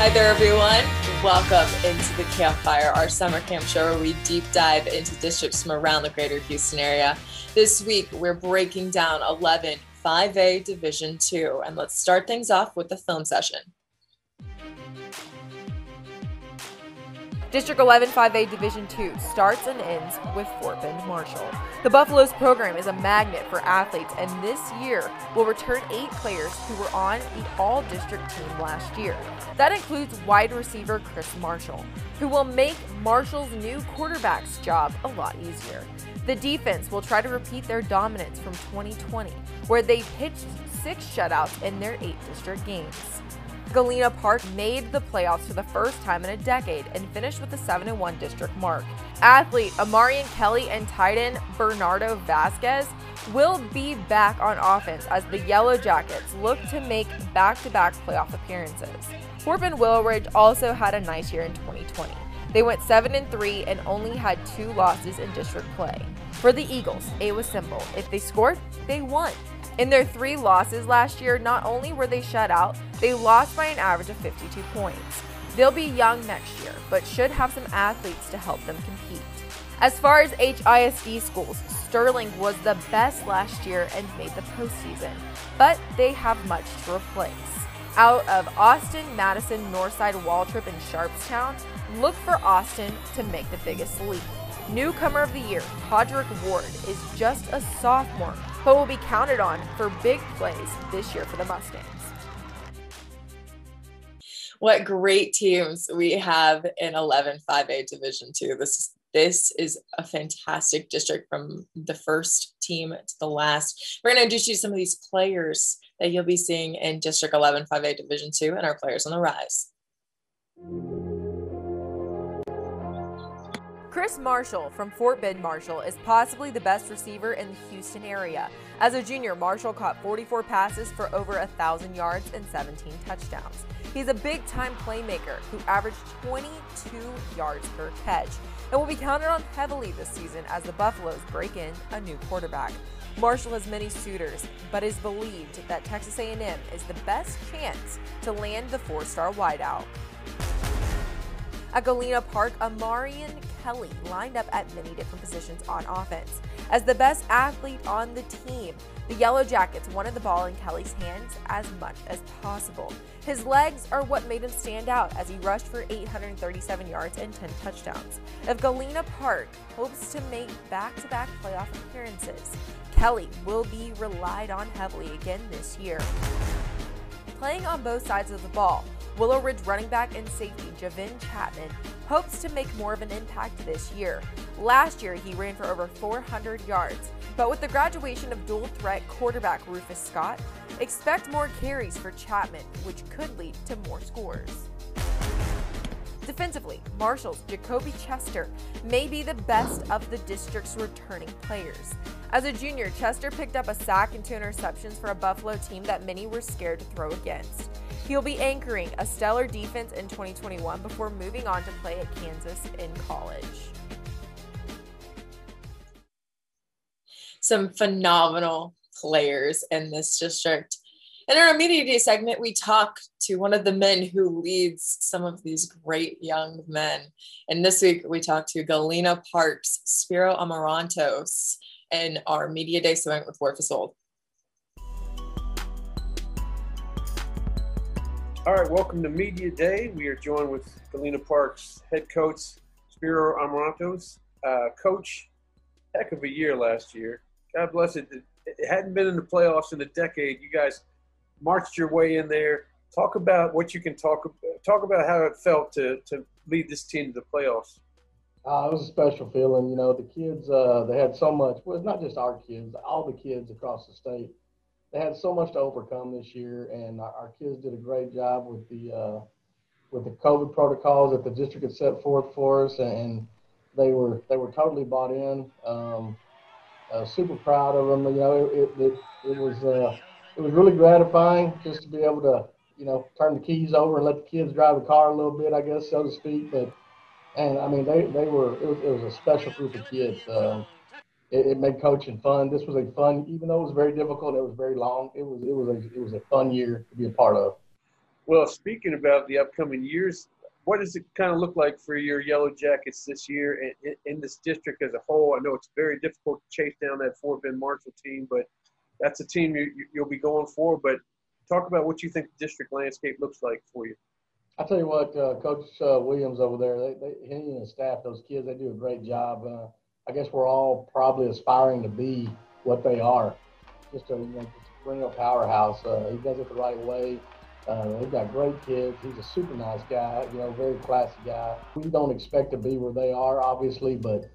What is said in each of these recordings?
Hi there, everyone. Welcome into the Campfire, our summer camp show where we deep dive into districts from around the greater Houston area. This week, we're breaking down 11 5A Division 2, and let's start things off with the film session. District 11 5A Division 2 starts and ends with Fort Bend Marshall. The Buffaloes program is a magnet for athletes and this year will return eight players who were on the all district team last year. That includes wide receiver Chris Marshall, who will make Marshall's new quarterback's job a lot easier. The defense will try to repeat their dominance from 2020, where they pitched six shutouts in their eight district games. Galena Park made the playoffs for the first time in a decade and finished with a 7 1 district mark. Athlete Amarian Kelly and tight end Bernardo Vasquez will be back on offense as the Yellow Jackets look to make back to back playoff appearances. Fort Bend Willow Ridge also had a nice year in 2020. They went 7 and 3 and only had two losses in district play. For the Eagles, it was simple. If they scored, they won. In their three losses last year, not only were they shut out, they lost by an average of 52 points. They'll be young next year, but should have some athletes to help them compete. As far as HISD schools, Sterling was the best last year and made the postseason, but they have much to replace. Out of Austin, Madison, Northside, Waltrip, and Sharpstown, look for Austin to make the biggest leap. Newcomer of the year, Todrick Ward, is just a sophomore, but will be counted on for big plays this year for the Mustangs. What great teams we have in 11 5A Division 2. This is this is a fantastic district from the first team to the last. We're going to introduce you some of these players that you'll be seeing in District 11 5A Division 2 and our players on the rise. Chris Marshall from Fort Bend Marshall is possibly the best receiver in the Houston area. As a junior, Marshall caught 44 passes for over 1,000 yards and 17 touchdowns. He's a big time playmaker who averaged 22 yards per catch and will be counted on heavily this season as the Buffaloes break in a new quarterback. Marshall has many suitors, but is believed that Texas A&M is the best chance to land the four-star wideout. At Galena Park, Amarian Kelly lined up at many different positions on offense. As the best athlete on the team, the Yellow Jackets wanted the ball in Kelly's hands as much as possible. His legs are what made him stand out as he rushed for 837 yards and 10 touchdowns. If Galena Park hopes to make back to back playoff appearances, Kelly will be relied on heavily again this year. Playing on both sides of the ball, Willow Ridge running back and safety Javin Chapman hopes to make more of an impact this year. Last year, he ran for over 400 yards, but with the graduation of dual threat quarterback Rufus Scott, expect more carries for Chapman, which could lead to more scores. Defensively, Marshall's Jacoby Chester may be the best of the district's returning players. As a junior, Chester picked up a sack and two interceptions for a Buffalo team that many were scared to throw against. He'll be anchoring a stellar defense in 2021 before moving on to play at Kansas in college. Some phenomenal players in this district. In our media day segment, we talk to one of the men who leads some of these great young men. And this week, we talk to Galena Parks, Spiro Amarantos, in our media day segment with Word All right, welcome to Media Day. We are joined with Galena Park's head coach, Spiro Amarantos. Uh, coach, heck of a year last year. God bless it. It hadn't been in the playoffs in a decade. You guys marched your way in there. Talk about what you can talk talk about how it felt to to lead this team to the playoffs. Uh, it was a special feeling. You know, the kids uh, they had so much. Well, not just our kids, all the kids across the state they had so much to overcome this year, and our, kids did a great job with the uh, with the COVID protocols that the district had set forth for us, and they were they were totally bought in. Um, uh, super proud of them. You know, it it, it was uh, it was really gratifying just to be able to you know turn the keys over and let the kids drive the car a little bit, I guess so to speak. But and I mean they they were it was, it was a special group of kids. Um, it, it, made coaching fun. This was a fun, even though it was very difficult, it was very long. It was it was a it was a fun year to be a part of. Well, speaking about the upcoming years, what does it kind of look like for your Yellow Jackets this year in, in this district as a whole? I know it's very difficult to chase down that Fort Bend Marshall team, but that's a team you, you'll be going for. But talk about what you think the district landscape looks like for you. I'll tell you what, uh, Coach uh, Williams over there, they, they, he and his staff, those kids, they do a great job. Uh, I guess we're all probably aspiring to be what they are, just a, you know, perennial powerhouse. Uh, he does it the right way. Uh, they've got great kids. He's a super nice guy, you know, very classy guy. We don't expect to be where they are, obviously, but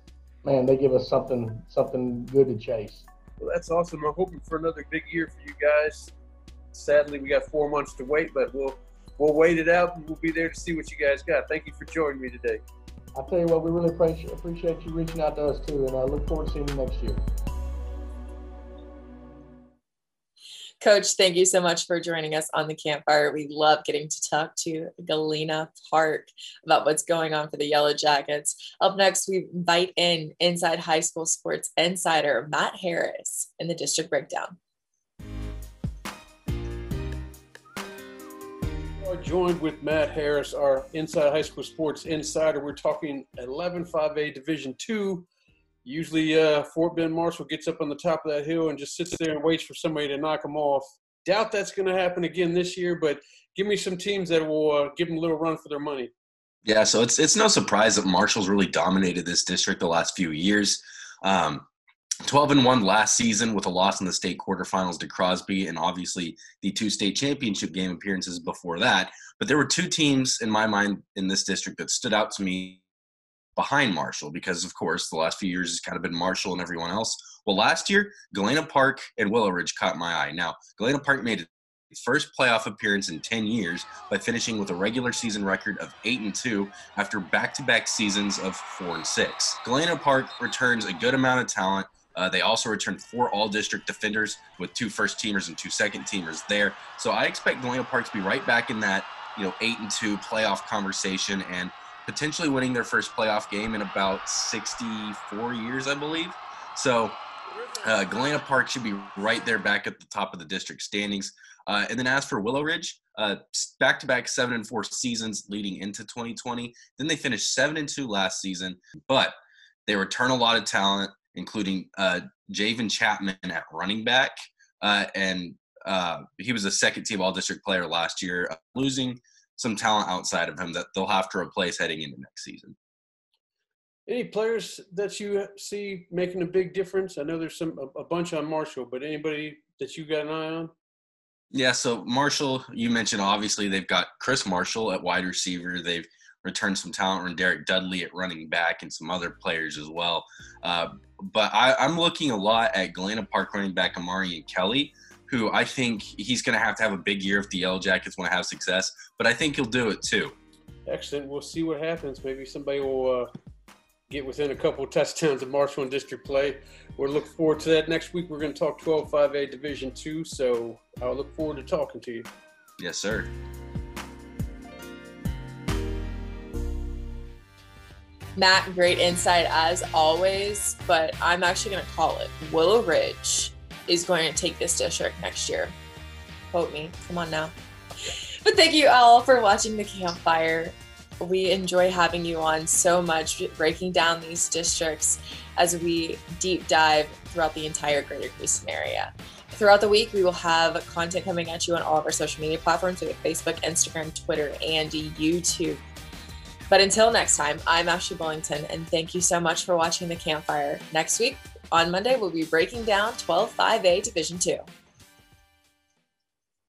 man, they give us something something good to chase. Well, that's awesome. I'm hoping for another big year for you guys. Sadly, we got four months to wait, but we'll we'll wait it out and we'll be there to see what you guys got. Thank you for joining me today. I'll tell you what, we really appreciate, appreciate you reaching out to us too, and I look forward to seeing you next year. Coach, thank you so much for joining us on the campfire. We love getting to talk to Galena Park about what's going on for the Yellow Jackets. Up next, we invite in Inside High School Sports Insider Matt Harris in the district breakdown. Are joined with Matt Harris, our Inside High School Sports Insider. We're talking 11 5A Division Two. Usually, uh, Fort Bend Marshall gets up on the top of that hill and just sits there and waits for somebody to knock them off. Doubt that's going to happen again this year, but give me some teams that will uh, give them a little run for their money. Yeah, so it's it's no surprise that Marshall's really dominated this district the last few years. Um, 12 and 1 last season with a loss in the state quarterfinals to Crosby and obviously the two state championship game appearances before that. But there were two teams in my mind in this district that stood out to me behind Marshall because, of course, the last few years has kind of been Marshall and everyone else. Well, last year, Galena Park and Willow Ridge caught my eye. Now, Galena Park made its first playoff appearance in 10 years by finishing with a regular season record of 8 and 2 after back-to-back seasons of 4 and 6. Galena Park returns a good amount of talent uh, they also returned four all district defenders with two first teamers and two second teamers there. So I expect Galena Park to be right back in that, you know, eight and two playoff conversation and potentially winning their first playoff game in about 64 years, I believe. So uh, Galena Park should be right there back at the top of the district standings. Uh, and then as for Willow Ridge, back to back seven and four seasons leading into 2020. Then they finished seven and two last season, but they return a lot of talent including uh, Javen Chapman at running back. Uh, and uh, he was a second team all district player last year, uh, losing some talent outside of him that they'll have to replace heading into next season. Any players that you see making a big difference? I know there's some a, a bunch on Marshall, but anybody that you got an eye on? Yeah, so Marshall, you mentioned obviously they've got Chris Marshall at wide receiver. They've returned some talent from Derek Dudley at running back and some other players as well. Uh, but I, am looking a lot at Galena Park running back Amarian Kelly, who I think he's going to have to have a big year if the Yellow Jackets want to have success. But I think he'll do it too. Excellent. We'll see what happens. Maybe somebody will uh, get within a couple of touchdowns of Marshall and district play. We're looking forward to that. Next week, we're going to talk 12 5A Division two. So I'll look forward to talking to you. Yes, sir. Matt, great insight as always, but I'm actually going to call it Willow Ridge is going to take this district next year. Quote me. Come on now. But thank you all for watching the campfire. We enjoy having you on so much, breaking down these districts as we deep dive throughout the entire greater Houston area. Throughout the week, we will have content coming at you on all of our social media platforms. We have Facebook, Instagram, Twitter, and YouTube. But until next time, I'm Ashley Bullington, and thank you so much for watching The Campfire. Next week, on Monday, we'll be breaking down 12 5A Division 2.